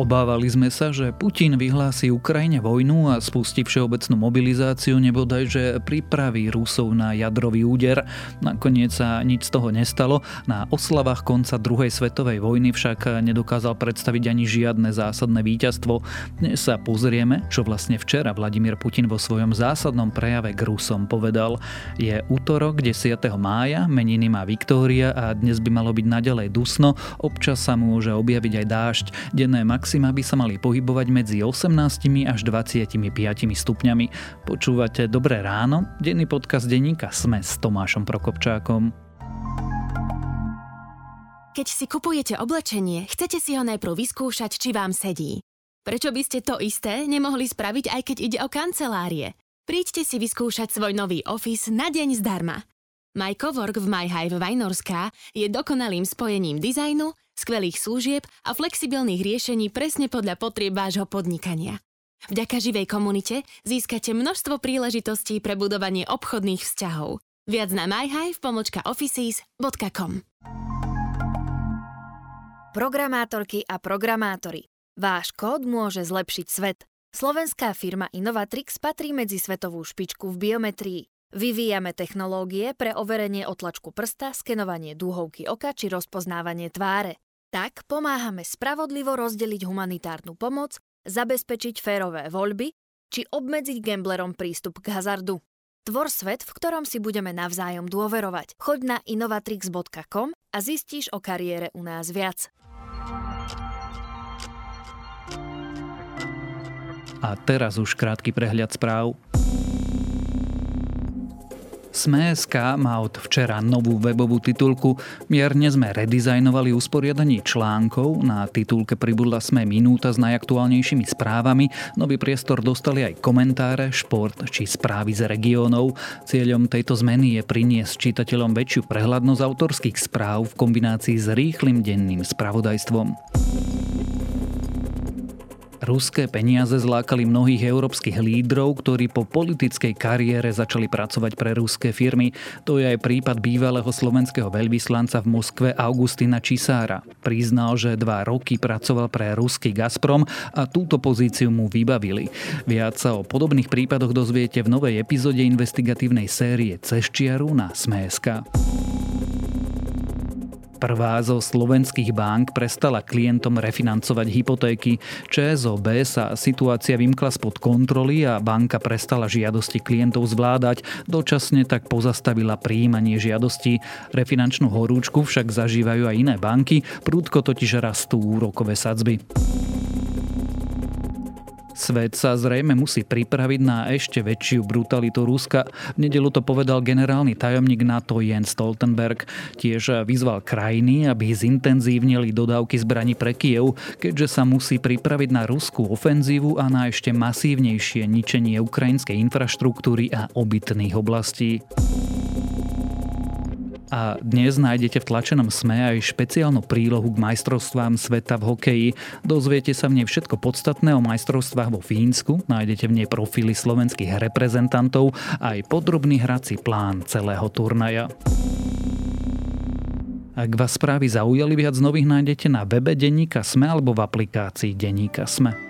Obávali sme sa, že Putin vyhlási Ukrajine vojnu a spustí všeobecnú mobilizáciu, nebodaj, že pripraví Rusov na jadrový úder. Nakoniec sa nič z toho nestalo. Na oslavách konca druhej svetovej vojny však nedokázal predstaviť ani žiadne zásadné víťazstvo. Dnes sa pozrieme, čo vlastne včera Vladimír Putin vo svojom zásadnom prejave k Rusom povedal. Je útorok 10. mája, meniny má Viktória a dnes by malo byť naďalej dusno, občas sa môže objaviť aj dážď. Denné max maxima by sa mali pohybovať medzi 18 až 25 stupňami. Počúvate Dobré ráno, denný podcast denníka Sme s Tomášom Prokopčákom. Keď si kupujete oblečenie, chcete si ho najprv vyskúšať, či vám sedí. Prečo by ste to isté nemohli spraviť aj keď ide o kancelárie? Príďte si vyskúšať svoj nový office na deň zdarma. My Cowork v MyHive Vajnorská je dokonalým spojením dizajnu, skvelých služieb a flexibilných riešení presne podľa potrieb vášho podnikania. Vďaka živej komunite získate množstvo príležitostí pre budovanie obchodných vzťahov. Viac na myhive.offices.com Programátorky a programátori. Váš kód môže zlepšiť svet. Slovenská firma Innovatrix patrí medzi svetovú špičku v biometrii. Vyvíjame technológie pre overenie otlačku prsta, skenovanie dúhovky oka či rozpoznávanie tváre. Tak pomáhame spravodlivo rozdeliť humanitárnu pomoc, zabezpečiť férové voľby či obmedziť gamblerom prístup k hazardu. Tvor svet, v ktorom si budeme navzájom dôverovať. Choď na innovatrix.com a zistíš o kariére u nás viac. A teraz už krátky prehľad správ. Sme.sk má od včera novú webovú titulku. Mierne sme redizajnovali usporiadanie článkov. Na titulke pribudla Sme minúta s najaktuálnejšími správami. Nový priestor dostali aj komentáre, šport či správy z regiónov. Cieľom tejto zmeny je priniesť čitateľom väčšiu prehľadnosť autorských správ v kombinácii s rýchlym denným spravodajstvom. Ruské peniaze zlákali mnohých európskych lídrov, ktorí po politickej kariére začali pracovať pre ruské firmy. To je aj prípad bývalého slovenského veľvyslanca v Moskve Augustina Čisára. Priznal, že dva roky pracoval pre ruský Gazprom a túto pozíciu mu vybavili. Viac sa o podobných prípadoch dozviete v novej epizóde investigatívnej série Ceščiaru na Sme.sk. Prvá zo slovenských bank prestala klientom refinancovať hypotéky. ČSOB sa situácia vymkla spod kontroly a banka prestala žiadosti klientov zvládať, dočasne tak pozastavila príjmanie žiadosti. Refinančnú horúčku však zažívajú aj iné banky, prúdko totiž rastú úrokové sadzby. Svet sa zrejme musí pripraviť na ešte väčšiu brutalitu Ruska. V nedelu to povedal generálny tajomník NATO Jens Stoltenberg. Tiež vyzval krajiny, aby zintenzívnili dodávky zbraní pre Kiev, keďže sa musí pripraviť na ruskú ofenzívu a na ešte masívnejšie ničenie ukrajinskej infraštruktúry a obytných oblastí. A dnes nájdete v tlačenom SME aj špeciálnu prílohu k majstrovstvám sveta v hokeji. Dozviete sa v nej všetko podstatné o majstrovstvách vo Fínsku, nájdete v nej profily slovenských reprezentantov a aj podrobný hrací plán celého turnaja. Ak vás správy zaujali, viac nových nájdete na webe Denníka Sme alebo v aplikácii Denníka Sme.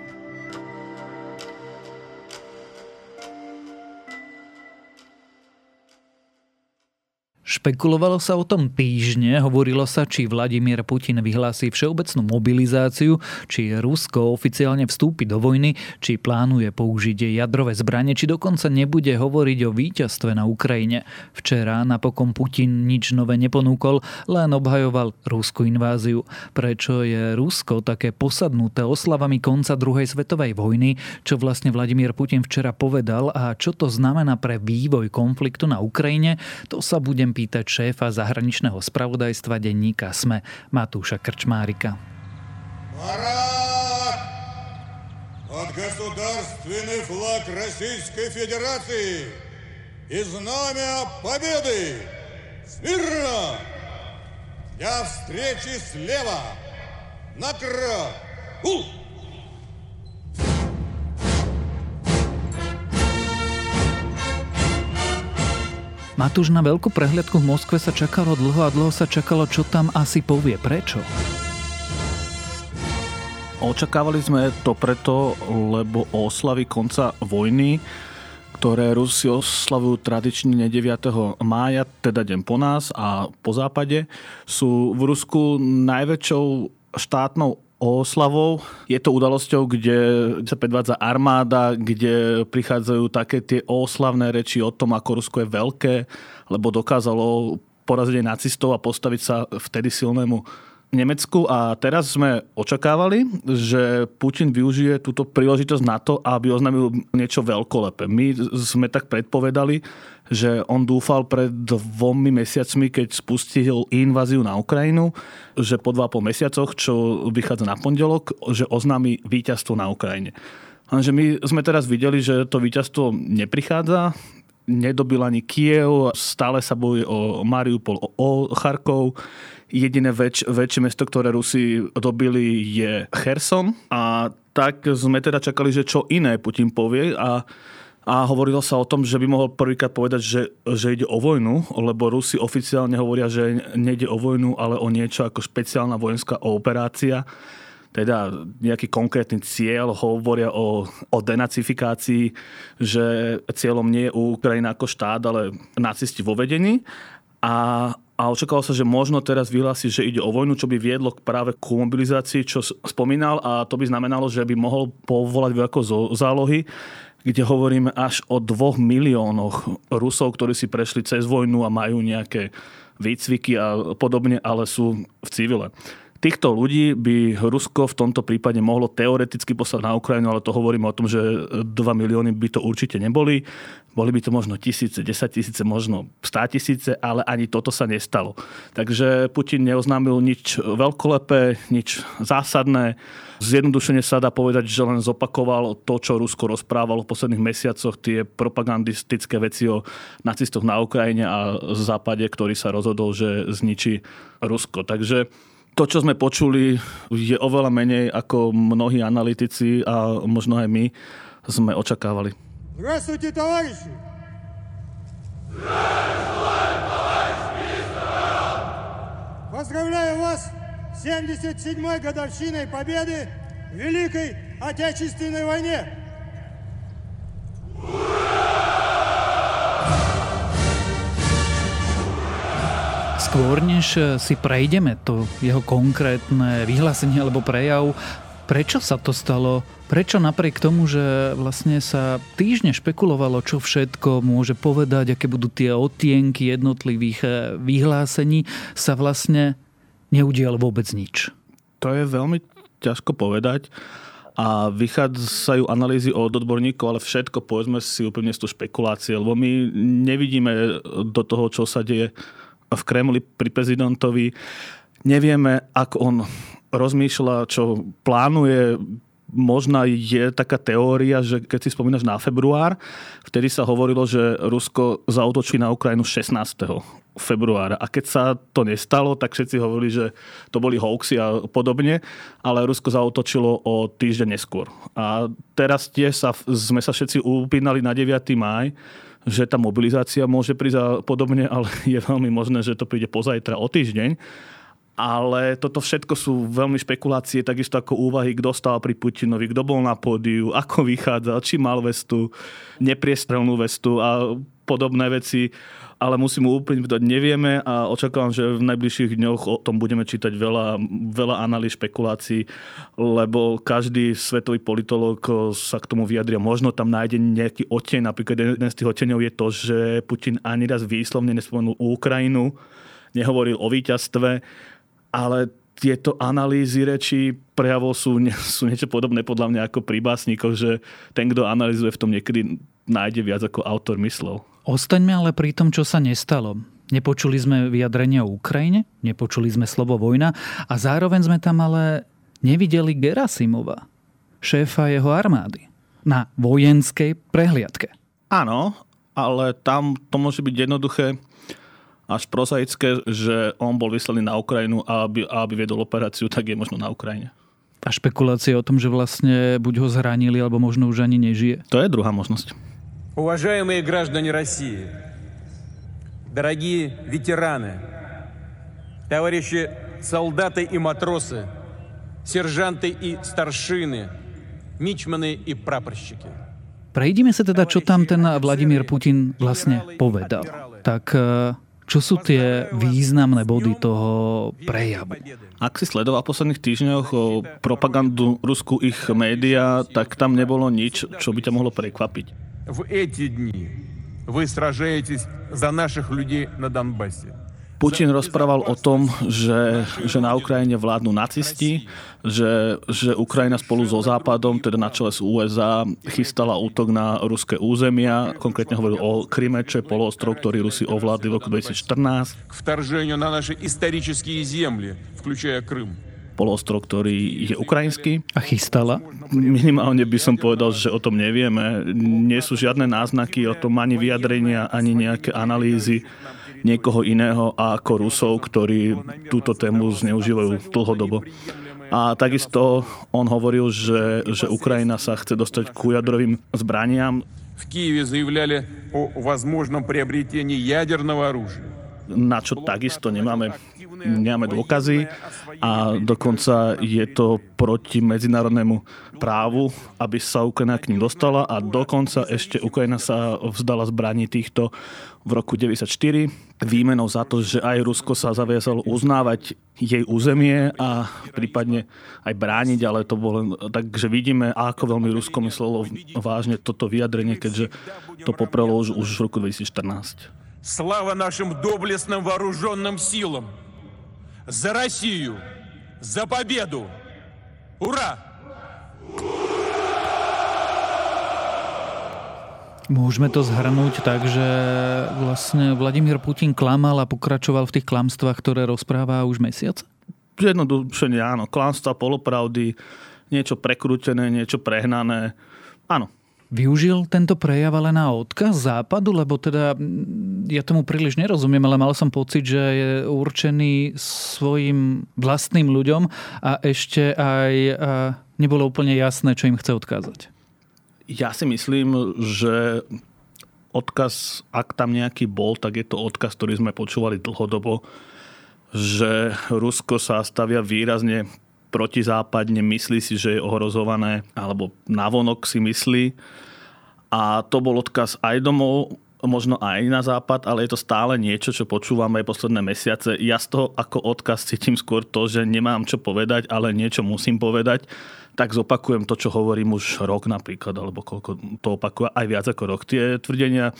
Špekulovalo sa o tom týždne, hovorilo sa, či Vladimír Putin vyhlási všeobecnú mobilizáciu, či Rusko oficiálne vstúpi do vojny, či plánuje použiť jadrové zbranie, či dokonca nebude hovoriť o víťazstve na Ukrajine. Včera napokon Putin nič nové neponúkol, len obhajoval ruskú inváziu. Prečo je Rusko také posadnuté oslavami konca druhej svetovej vojny, čo vlastne Vladimír Putin včera povedal a čo to znamená pre vývoj konfliktu na Ukrajine, to sa budem pýtať šéfa zahraničného spravodajstva denníka SME Matúša Krčmárika. Парад! Под государственный флаг Российской Федерации и знамя Победы! Смирно! Для встречи слева! Накра! Matúš, na veľkú prehliadku v Moskve sa čakalo dlho a dlho sa čakalo, čo tam asi povie. Prečo? Očakávali sme to preto, lebo oslavy konca vojny ktoré Rusi oslavujú tradične 9. mája, teda deň po nás a po západe, sú v Rusku najväčšou štátnou oslavou. Je to udalosťou, kde sa predvádza armáda, kde prichádzajú také tie oslavné reči o tom, ako Rusko je veľké, lebo dokázalo poraziť nacistov a postaviť sa vtedy silnému Nemecku a teraz sme očakávali, že Putin využije túto príležitosť na to, aby oznámil niečo veľkolepé. My sme tak predpovedali, že on dúfal pred dvomi mesiacmi, keď spustil inváziu na Ukrajinu, že po dva po mesiacoch, čo vychádza na pondelok, že oznámi víťazstvo na Ukrajine. Lenže my sme teraz videli, že to víťazstvo neprichádza, nedobil ani Kiev, stále sa bojuje o Mariupol, o Charkov. Jediné väč, väčšie mesto, ktoré Rusi dobili, je Kherson. A tak sme teda čakali, že čo iné Putin povie a a hovorilo sa o tom, že by mohol prvýkrát povedať, že, že ide o vojnu, lebo Rusi oficiálne hovoria, že nejde o vojnu, ale o niečo ako špeciálna vojenská operácia. Teda nejaký konkrétny cieľ, hovoria o, o denacifikácii, že cieľom nie je Ukrajina ako štát, ale nacisti vo vedení. A, a očakalo sa, že možno teraz vyhlási, že ide o vojnu, čo by viedlo práve ku mobilizácii, čo spomínal. A to by znamenalo, že by mohol povolať veľko zálohy, kde hovoríme až o dvoch miliónoch Rusov, ktorí si prešli cez vojnu a majú nejaké výcviky a podobne, ale sú v civile. Týchto ľudí by Rusko v tomto prípade mohlo teoreticky poslať na Ukrajinu, ale to hovoríme o tom, že 2 milióny by to určite neboli. Boli by to možno tisíce, 10 tisíce, možno 100 tisíce, ale ani toto sa nestalo. Takže Putin neoznámil nič veľkolepé, nič zásadné. Zjednodušene sa dá povedať, že len zopakoval to, čo Rusko rozprávalo v posledných mesiacoch, tie propagandistické veci o nacistoch na Ukrajine a západe, ktorý sa rozhodol, že zničí Rusko. Takže to, čo sme počuli, je oveľa menej ako mnohí analytici a možno aj my sme očakávali. Здравствуйте, товарищи! Поздравляю вас с 77-й годовщиной победы в Великой Отечественной войне! Skôr než si prejdeme to jeho konkrétne vyhlásenie alebo prejav, prečo sa to stalo? Prečo napriek tomu, že vlastne sa týždne špekulovalo, čo všetko môže povedať, aké budú tie odtienky jednotlivých eh, vyhlásení, sa vlastne neudial vôbec nič? To je veľmi ťažko povedať a vychádzajú analýzy od odborníkov, ale všetko povedzme si úplne sú špekulácie, lebo my nevidíme do toho, čo sa deje v Kremli pri prezidentovi. Nevieme, ako on rozmýšľa, čo plánuje. Možná je taká teória, že keď si spomínaš na február, vtedy sa hovorilo, že Rusko zautočí na Ukrajinu 16 februára. A keď sa to nestalo, tak všetci hovorili, že to boli hoaxy a podobne, ale Rusko zautočilo o týždeň neskôr. A teraz tie sa, sme sa všetci upínali na 9. máj, že tá mobilizácia môže prísť a podobne, ale je veľmi možné, že to príde pozajtra o týždeň. Ale toto všetko sú veľmi špekulácie, takisto ako úvahy, kto stál pri Putinovi, kto bol na pódiu, ako vychádzal, či mal vestu, nepriestrelnú vestu a podobné veci ale musím úplne povedať, nevieme a očakávam, že v najbližších dňoch o tom budeme čítať veľa, veľa analýz, špekulácií, lebo každý svetový politolog sa k tomu vyjadria. Možno tam nájde nejaký oteň, napríklad jeden z tých oteňov je to, že Putin ani raz výslovne nespomenul Ukrajinu, nehovoril o víťazstve, ale tieto analýzy reči prejavov sú, sú niečo podobné podľa mňa ako pri básnikoch, že ten, kto analýzuje v tom niekedy nájde viac ako autor myslel. Ostaňme ale pri tom, čo sa nestalo. Nepočuli sme vyjadrenia o Ukrajine, nepočuli sme slovo vojna a zároveň sme tam ale nevideli Gerasimova, šéfa jeho armády, na vojenskej prehliadke. Áno, ale tam to môže byť jednoduché až prozaické, že on bol vyslaný na Ukrajinu a aby, a aby viedol operáciu, tak je možno na Ukrajine. A špekulácie o tom, že vlastne buď ho zranili, alebo možno už ani nežije. To je druhá možnosť. Уважаемые граждане России, дорогие ветераны, товарищи солдаты и матросы, сержанты и старшины, мичманы и прапорщики. Prejdime sa teda, čo tam ten Vladimír Putin vlastne povedal. Tak e, čo sú tie významné body toho prejavu? Ak si sledoval v posledných týždňoch propagandu Rusku ich média, tak tam nebolo nič, čo by ťa mohlo prekvapiť. В эти дни вы сражаетесь за наших людей на Донбассе. Putin rozprával o tom, že, že na Ukrajine vládnu nacisti, že, že Ukrajina spolu so Západom, teda na čele s USA, chystala útok na ruské územia. Konkrétne hovoril o Kryme, čo je poloostrov, ktorý Rusi ovládli v roku 2014. Vtarženiu na naše historické zemlie, vklúčajú Krym polostrov, ktorý je ukrajinský. A chystala? Minimálne by som povedal, že o tom nevieme. Nie sú žiadne náznaky o tom, ani vyjadrenia, ani nejaké analýzy niekoho iného ako Rusov, ktorí túto tému zneužívajú dlhodobo. A takisto on hovoril, že, že Ukrajina sa chce dostať ku jadrovým zbraniam. В Киеве заявляли о возможном приобретении ядерного оружия. na čo takisto nemáme, nemáme dôkazy a dokonca je to proti medzinárodnému právu, aby sa Ukrajina k ním dostala a dokonca ešte Ukrajina sa vzdala zbraní týchto v roku 1994 výmenou za to, že aj Rusko sa zaviazalo uznávať jej územie a prípadne aj brániť, ale to bolo takže vidíme, ako veľmi Rusko myslelo vážne toto vyjadrenie, keďže to poprelo už, už v roku 2014. Слава нашим доблестным вооруженным силам! За Россию! За победу! Ура! Môžeme to zhrnúť tak, že vlastne Vladimír Putin klamal a pokračoval v tých klamstvách, ktoré rozpráva už mesiac? Jednodušene áno. Klamstva, polopravdy, niečo prekrútené, niečo prehnané. Áno, Využil tento prejav ale na odkaz západu, lebo teda ja tomu príliš nerozumiem, ale mal som pocit, že je určený svojim vlastným ľuďom a ešte aj nebolo úplne jasné, čo im chce odkázať. Ja si myslím, že odkaz, ak tam nejaký bol, tak je to odkaz, ktorý sme počúvali dlhodobo, že Rusko sa stavia výrazne protizápadne, myslí si, že je ohrozované, alebo navonok si myslí. A to bol odkaz aj domov, možno aj na západ, ale je to stále niečo, čo počúvame aj posledné mesiace. Ja z toho ako odkaz cítim skôr to, že nemám čo povedať, ale niečo musím povedať. Tak zopakujem to, čo hovorím už rok napríklad, alebo koľko to opakuje aj viac ako rok. Tie tvrdenia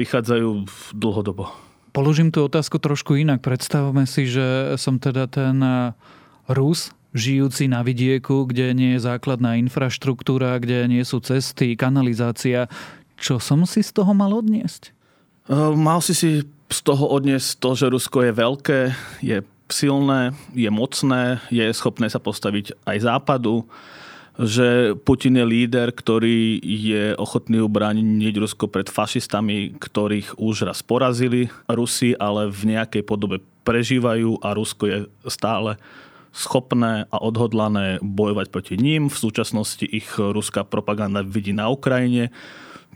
vychádzajú dlhodobo. Položím tú otázku trošku inak. Predstavme si, že som teda ten Rus, žijúci na vidieku, kde nie je základná infraštruktúra, kde nie sú cesty, kanalizácia. Čo som si z toho mal odniesť? Mal si si z toho odniesť to, že Rusko je veľké, je silné, je mocné, je schopné sa postaviť aj západu, že Putin je líder, ktorý je ochotný ubrániť Rusko pred fašistami, ktorých už raz porazili Rusi, ale v nejakej podobe prežívajú a Rusko je stále schopné a odhodlané bojovať proti ním. V súčasnosti ich ruská propaganda vidí na Ukrajine,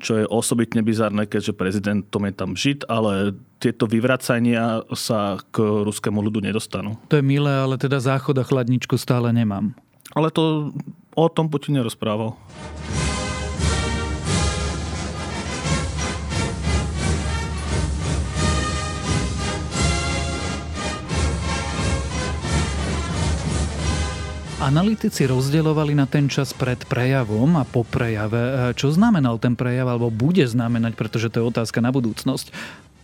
čo je osobitne bizarné, keďže prezidentom je tam žid, ale tieto vyvracania sa k ruskému ľudu nedostanú. To je milé, ale teda záchod a chladničku stále nemám. Ale to o tom Putin nerozprával. Analytici rozdeľovali na ten čas pred prejavom a po prejave. Čo znamenal ten prejav, alebo bude znamenať, pretože to je otázka na budúcnosť,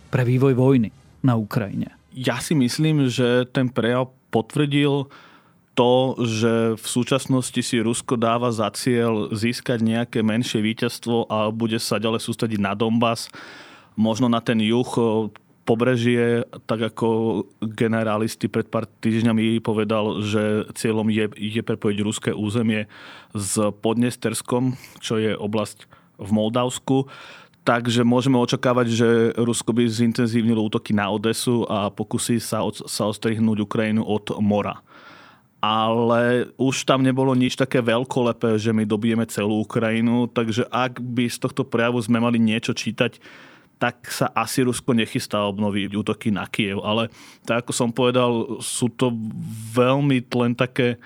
pre vývoj vojny na Ukrajine? Ja si myslím, že ten prejav potvrdil to, že v súčasnosti si Rusko dáva za cieľ získať nejaké menšie víťazstvo a bude sa ďalej sústrediť na Donbass, možno na ten juh, pobrežie, tak ako generálisti pred pár týždňami povedal, že cieľom je, je prepojiť ruské územie s Podnesterskom, čo je oblasť v Moldavsku. Takže môžeme očakávať, že Rusko by zintenzívnilo útoky na Odesu a pokusí sa, od, sa ostrihnúť Ukrajinu od mora. Ale už tam nebolo nič také veľkolepé, že my dobijeme celú Ukrajinu, takže ak by z tohto prejavu sme mali niečo čítať, tak sa asi Rusko nechystá obnoviť útoky na Kiev. Ale tak ako som povedal, sú to veľmi len také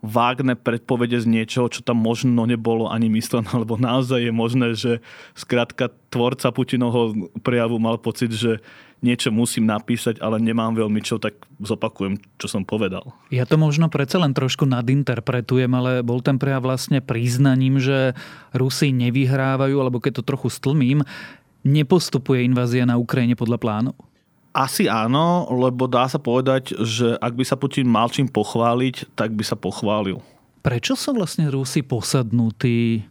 vágne predpovede z niečoho, čo tam možno nebolo ani myslené, lebo naozaj je možné, že skrátka tvorca Putinovho prejavu mal pocit, že niečo musím napísať, ale nemám veľmi čo, tak zopakujem, čo som povedal. Ja to možno predsa len trošku nadinterpretujem, ale bol ten prejav vlastne priznaním, že Rusi nevyhrávajú, alebo keď to trochu stlmím, nepostupuje invázia na Ukrajine podľa plánov. Asi áno, lebo dá sa povedať, že ak by sa Putin mal čím pochváliť, tak by sa pochválil. Prečo sú vlastne Rusi posadnutí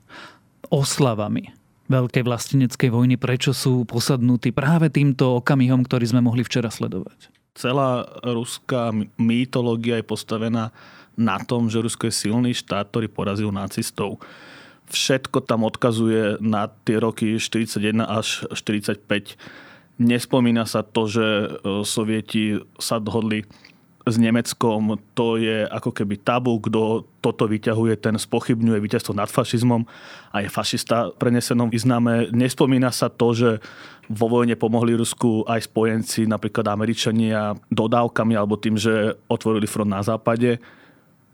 oslavami veľkej vlasteneckej vojny? Prečo sú posadnutí práve týmto okamihom, ktorý sme mohli včera sledovať? Celá ruská mýtológia je postavená na tom, že Rusko je silný štát, ktorý porazil nacistov. Všetko tam odkazuje na tie roky 41 až 45 Nespomína sa to, že e, sovieti sa dohodli s Nemeckom, to je ako keby tabu, kto toto vyťahuje, ten spochybňuje víťazstvo nad fašizmom a je fašista prenesenom význame. Nespomína sa to, že vo vojne pomohli Rusku aj spojenci, napríklad Američania, dodávkami alebo tým, že otvorili front na západe.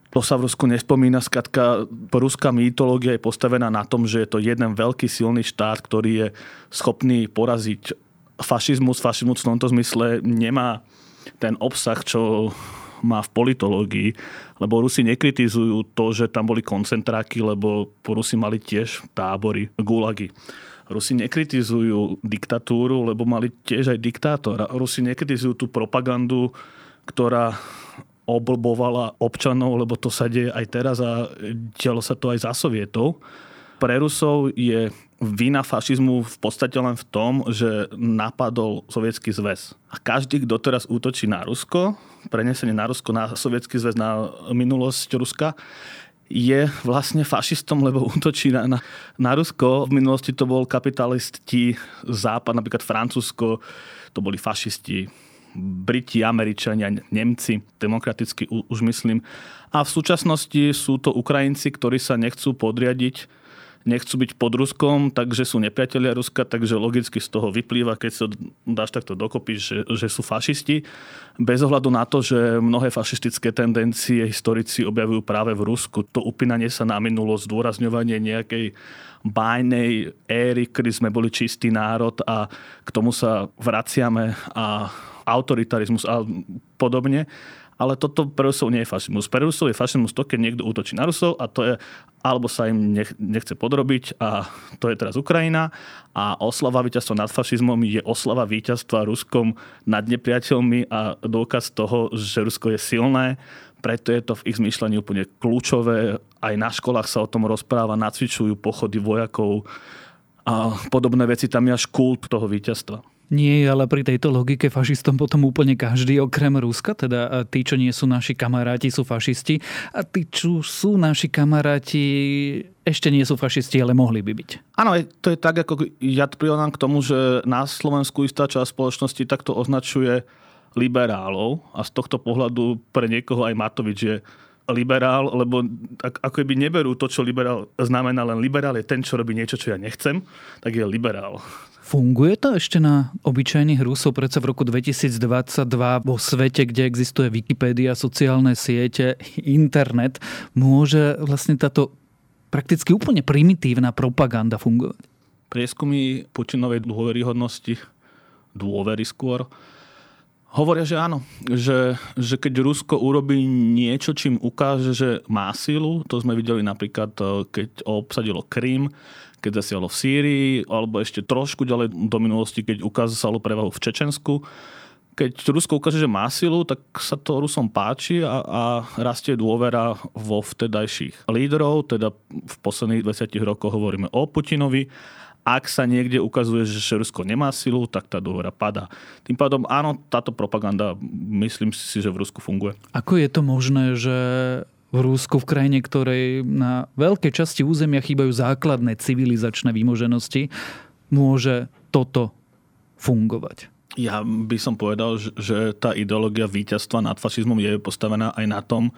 To sa v Rusku nespomína. Skratka, ruská mytológia je postavená na tom, že je to jeden veľký silný štát, ktorý je schopný poraziť fašizmus, fašizmus v tomto zmysle nemá ten obsah, čo má v politológii, lebo Rusi nekritizujú to, že tam boli koncentráky, lebo Rusi mali tiež tábory, gulagy. Rusi nekritizujú diktatúru, lebo mali tiež aj diktátora. Rusi nekritizujú tú propagandu, ktorá oblbovala občanov, lebo to sa deje aj teraz a dialo sa to aj za sovietov. Pre Rusov je vina fašizmu v podstate len v tom, že napadol Sovietský zväz. A každý, kto teraz útočí na Rusko, prenesenie na Rusko, na Sovietský zväz, na minulosť Ruska, je vlastne fašistom, lebo útočí na, na, na Rusko. V minulosti to bol kapitalisti západ, napríklad Francúzsko, to boli fašisti, Briti, Američania, Nemci, demokraticky už myslím. A v súčasnosti sú to Ukrajinci, ktorí sa nechcú podriadiť nechcú byť pod Ruskom, takže sú nepriatelia Ruska, takže logicky z toho vyplýva, keď sa dáš takto dokopy, že, že sú fašisti. Bez ohľadu na to, že mnohé fašistické tendencie historici objavujú práve v Rusku. To upínanie sa na minulo, zdôrazňovanie nejakej bájnej éry, kedy sme boli čistý národ a k tomu sa vraciame a autoritarizmus a podobne ale toto pre Rusov nie je fašizmus. Pre Rusov je fašizmus to, keď niekto útočí na Rusov a to je, alebo sa im nech, nechce podrobiť a to je teraz Ukrajina a oslava víťazstva nad fašizmom je oslava víťazstva Ruskom nad nepriateľmi a dôkaz toho, že Rusko je silné, preto je to v ich zmyšľaní úplne kľúčové. Aj na školách sa o tom rozpráva, nacvičujú pochody vojakov a podobné veci. Tam je až kult toho víťazstva. Nie, ale pri tejto logike fašistom potom úplne každý, okrem Ruska, teda tí, čo nie sú naši kamaráti, sú fašisti a tí, čo sú naši kamaráti, ešte nie sú fašisti, ale mohli by byť. Áno, to je tak, ako ja prionám k tomu, že na Slovensku istá časť spoločnosti takto označuje liberálov a z tohto pohľadu pre niekoho aj Matovič je liberál, lebo ako by neberú to, čo liberál znamená, len liberál je ten, čo robí niečo, čo ja nechcem, tak je liberál. Funguje to ešte na obyčajných Rusov? Predsa v roku 2022 vo svete, kde existuje Wikipédia, sociálne siete, internet, môže vlastne táto prakticky úplne primitívna propaganda fungovať? Prieskumy Putinovej dôveryhodnosti, dôvery skôr, Hovoria, že áno. Že, že keď Rusko urobí niečo, čím ukáže, že má sílu, to sme videli napríklad, eh, keď obsadilo Krym, keď zasiahlo v Sýrii, alebo ešte trošku ďalej do minulosti, keď ukázalo prevahu v Čečensku. Keď Rusko ukáže, že má silu, tak sa to Rusom páči a, a rastie dôvera vo vtedajších lídrov, teda v posledných 20 rokoch hovoríme o Putinovi ak sa niekde ukazuje, že Rusko nemá silu, tak tá dôvera padá. Tým pádom áno, táto propaganda, myslím si, že v Rusku funguje. Ako je to možné, že v Rúsku, v krajine, ktorej na veľkej časti územia chýbajú základné civilizačné výmoženosti, môže toto fungovať? Ja by som povedal, že tá ideológia víťazstva nad fašizmom je postavená aj na tom,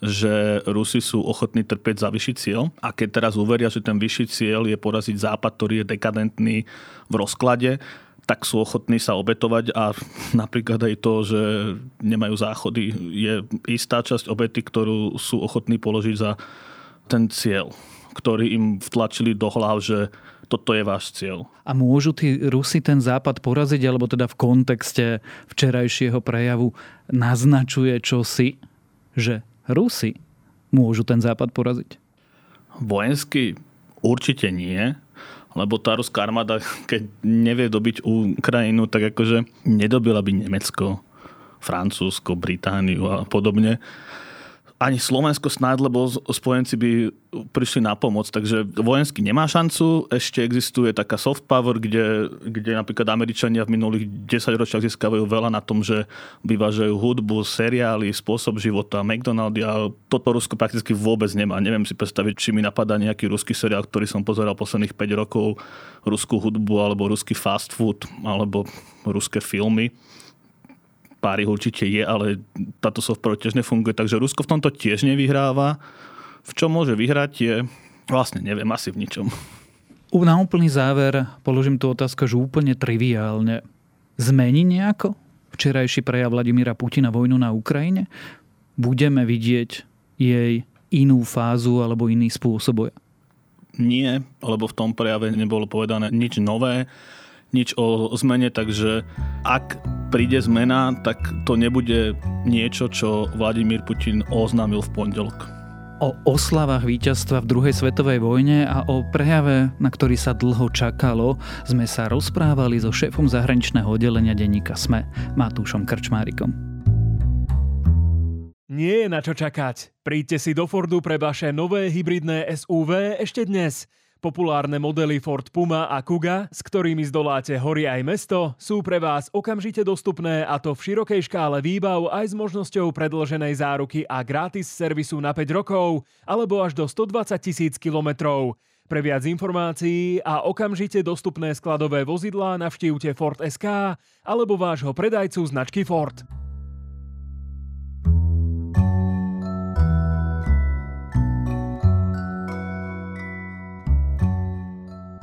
že Rusi sú ochotní trpieť za vyšší cieľ a keď teraz uveria, že ten vyšší cieľ je poraziť Západ, ktorý je dekadentný v rozklade, tak sú ochotní sa obetovať a napríklad aj to, že nemajú záchody, je istá časť obety, ktorú sú ochotní položiť za ten cieľ, ktorý im vtlačili do hlav, že toto je váš cieľ. A môžu tí Rusi ten západ poraziť, alebo teda v kontexte včerajšieho prejavu naznačuje čosi, že Rusi môžu ten západ poraziť? Vojensky určite nie, lebo tá ruská armáda, keď nevie dobiť Ukrajinu, tak akože nedobila by Nemecko, Francúzsko, Britániu a podobne ani Slovensko snáď, lebo spojenci by prišli na pomoc, takže vojensky nemá šancu. Ešte existuje taká soft power, kde, kde napríklad Američania v minulých 10 ročiach získavajú veľa na tom, že vyvážajú hudbu, seriály, spôsob života, McDonaldy a toto Rusko prakticky vôbec nemá. Neviem si predstaviť, či mi napadá nejaký ruský seriál, ktorý som pozeral posledných 5 rokov, ruskú hudbu alebo ruský fast food alebo ruské filmy pár ich určite je, ale táto software tiež nefunguje, takže Rusko v tomto tiež nevyhráva. V čom môže vyhrať je, vlastne neviem, asi v ničom. Na úplný záver položím tú otázku, že úplne triviálne. Zmení nejako včerajší prejav Vladimíra Putina vojnu na Ukrajine? Budeme vidieť jej inú fázu alebo iný spôsob boja? Nie, lebo v tom prejave nebolo povedané nič nové nič o zmene, takže ak príde zmena, tak to nebude niečo, čo Vladimír Putin oznámil v pondelok. O oslavách víťazstva v druhej svetovej vojne a o prejave, na ktorý sa dlho čakalo, sme sa rozprávali so šéfom zahraničného oddelenia denníka SME, Matúšom Krčmárikom. Nie je na čo čakať. Príďte si do Fordu pre vaše nové hybridné SUV ešte dnes – Populárne modely Ford Puma a Kuga, s ktorými zdoláte hory aj mesto, sú pre vás okamžite dostupné a to v širokej škále výbav aj s možnosťou predlženej záruky a gratis servisu na 5 rokov alebo až do 120 tisíc kilometrov. Pre viac informácií a okamžite dostupné skladové vozidlá navštívte Ford SK alebo vášho predajcu značky Ford.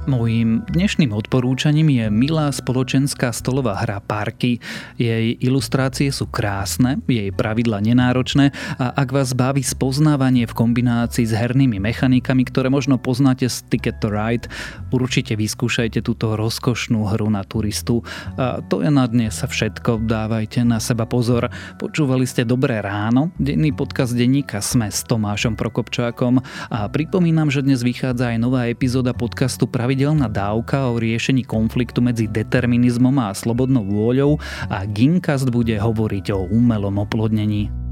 Mojím dnešným odporúčaním je milá spoločenská stolová hra Parky. Jej ilustrácie sú krásne, jej pravidla nenáročné a ak vás baví spoznávanie v kombinácii s hernými mechanikami, ktoré možno poznáte z Ticket to Ride, určite vyskúšajte túto rozkošnú hru na turistu. A to je na dnes všetko, dávajte na seba pozor. Počúvali ste Dobré ráno, denný podcast denníka Sme s Tomášom Prokopčákom a pripomínam, že dnes vychádza aj nová epizóda podcastu Pravidla pravidelná dávka o riešení konfliktu medzi determinizmom a slobodnou vôľou a Ginkast bude hovoriť o umelom oplodnení.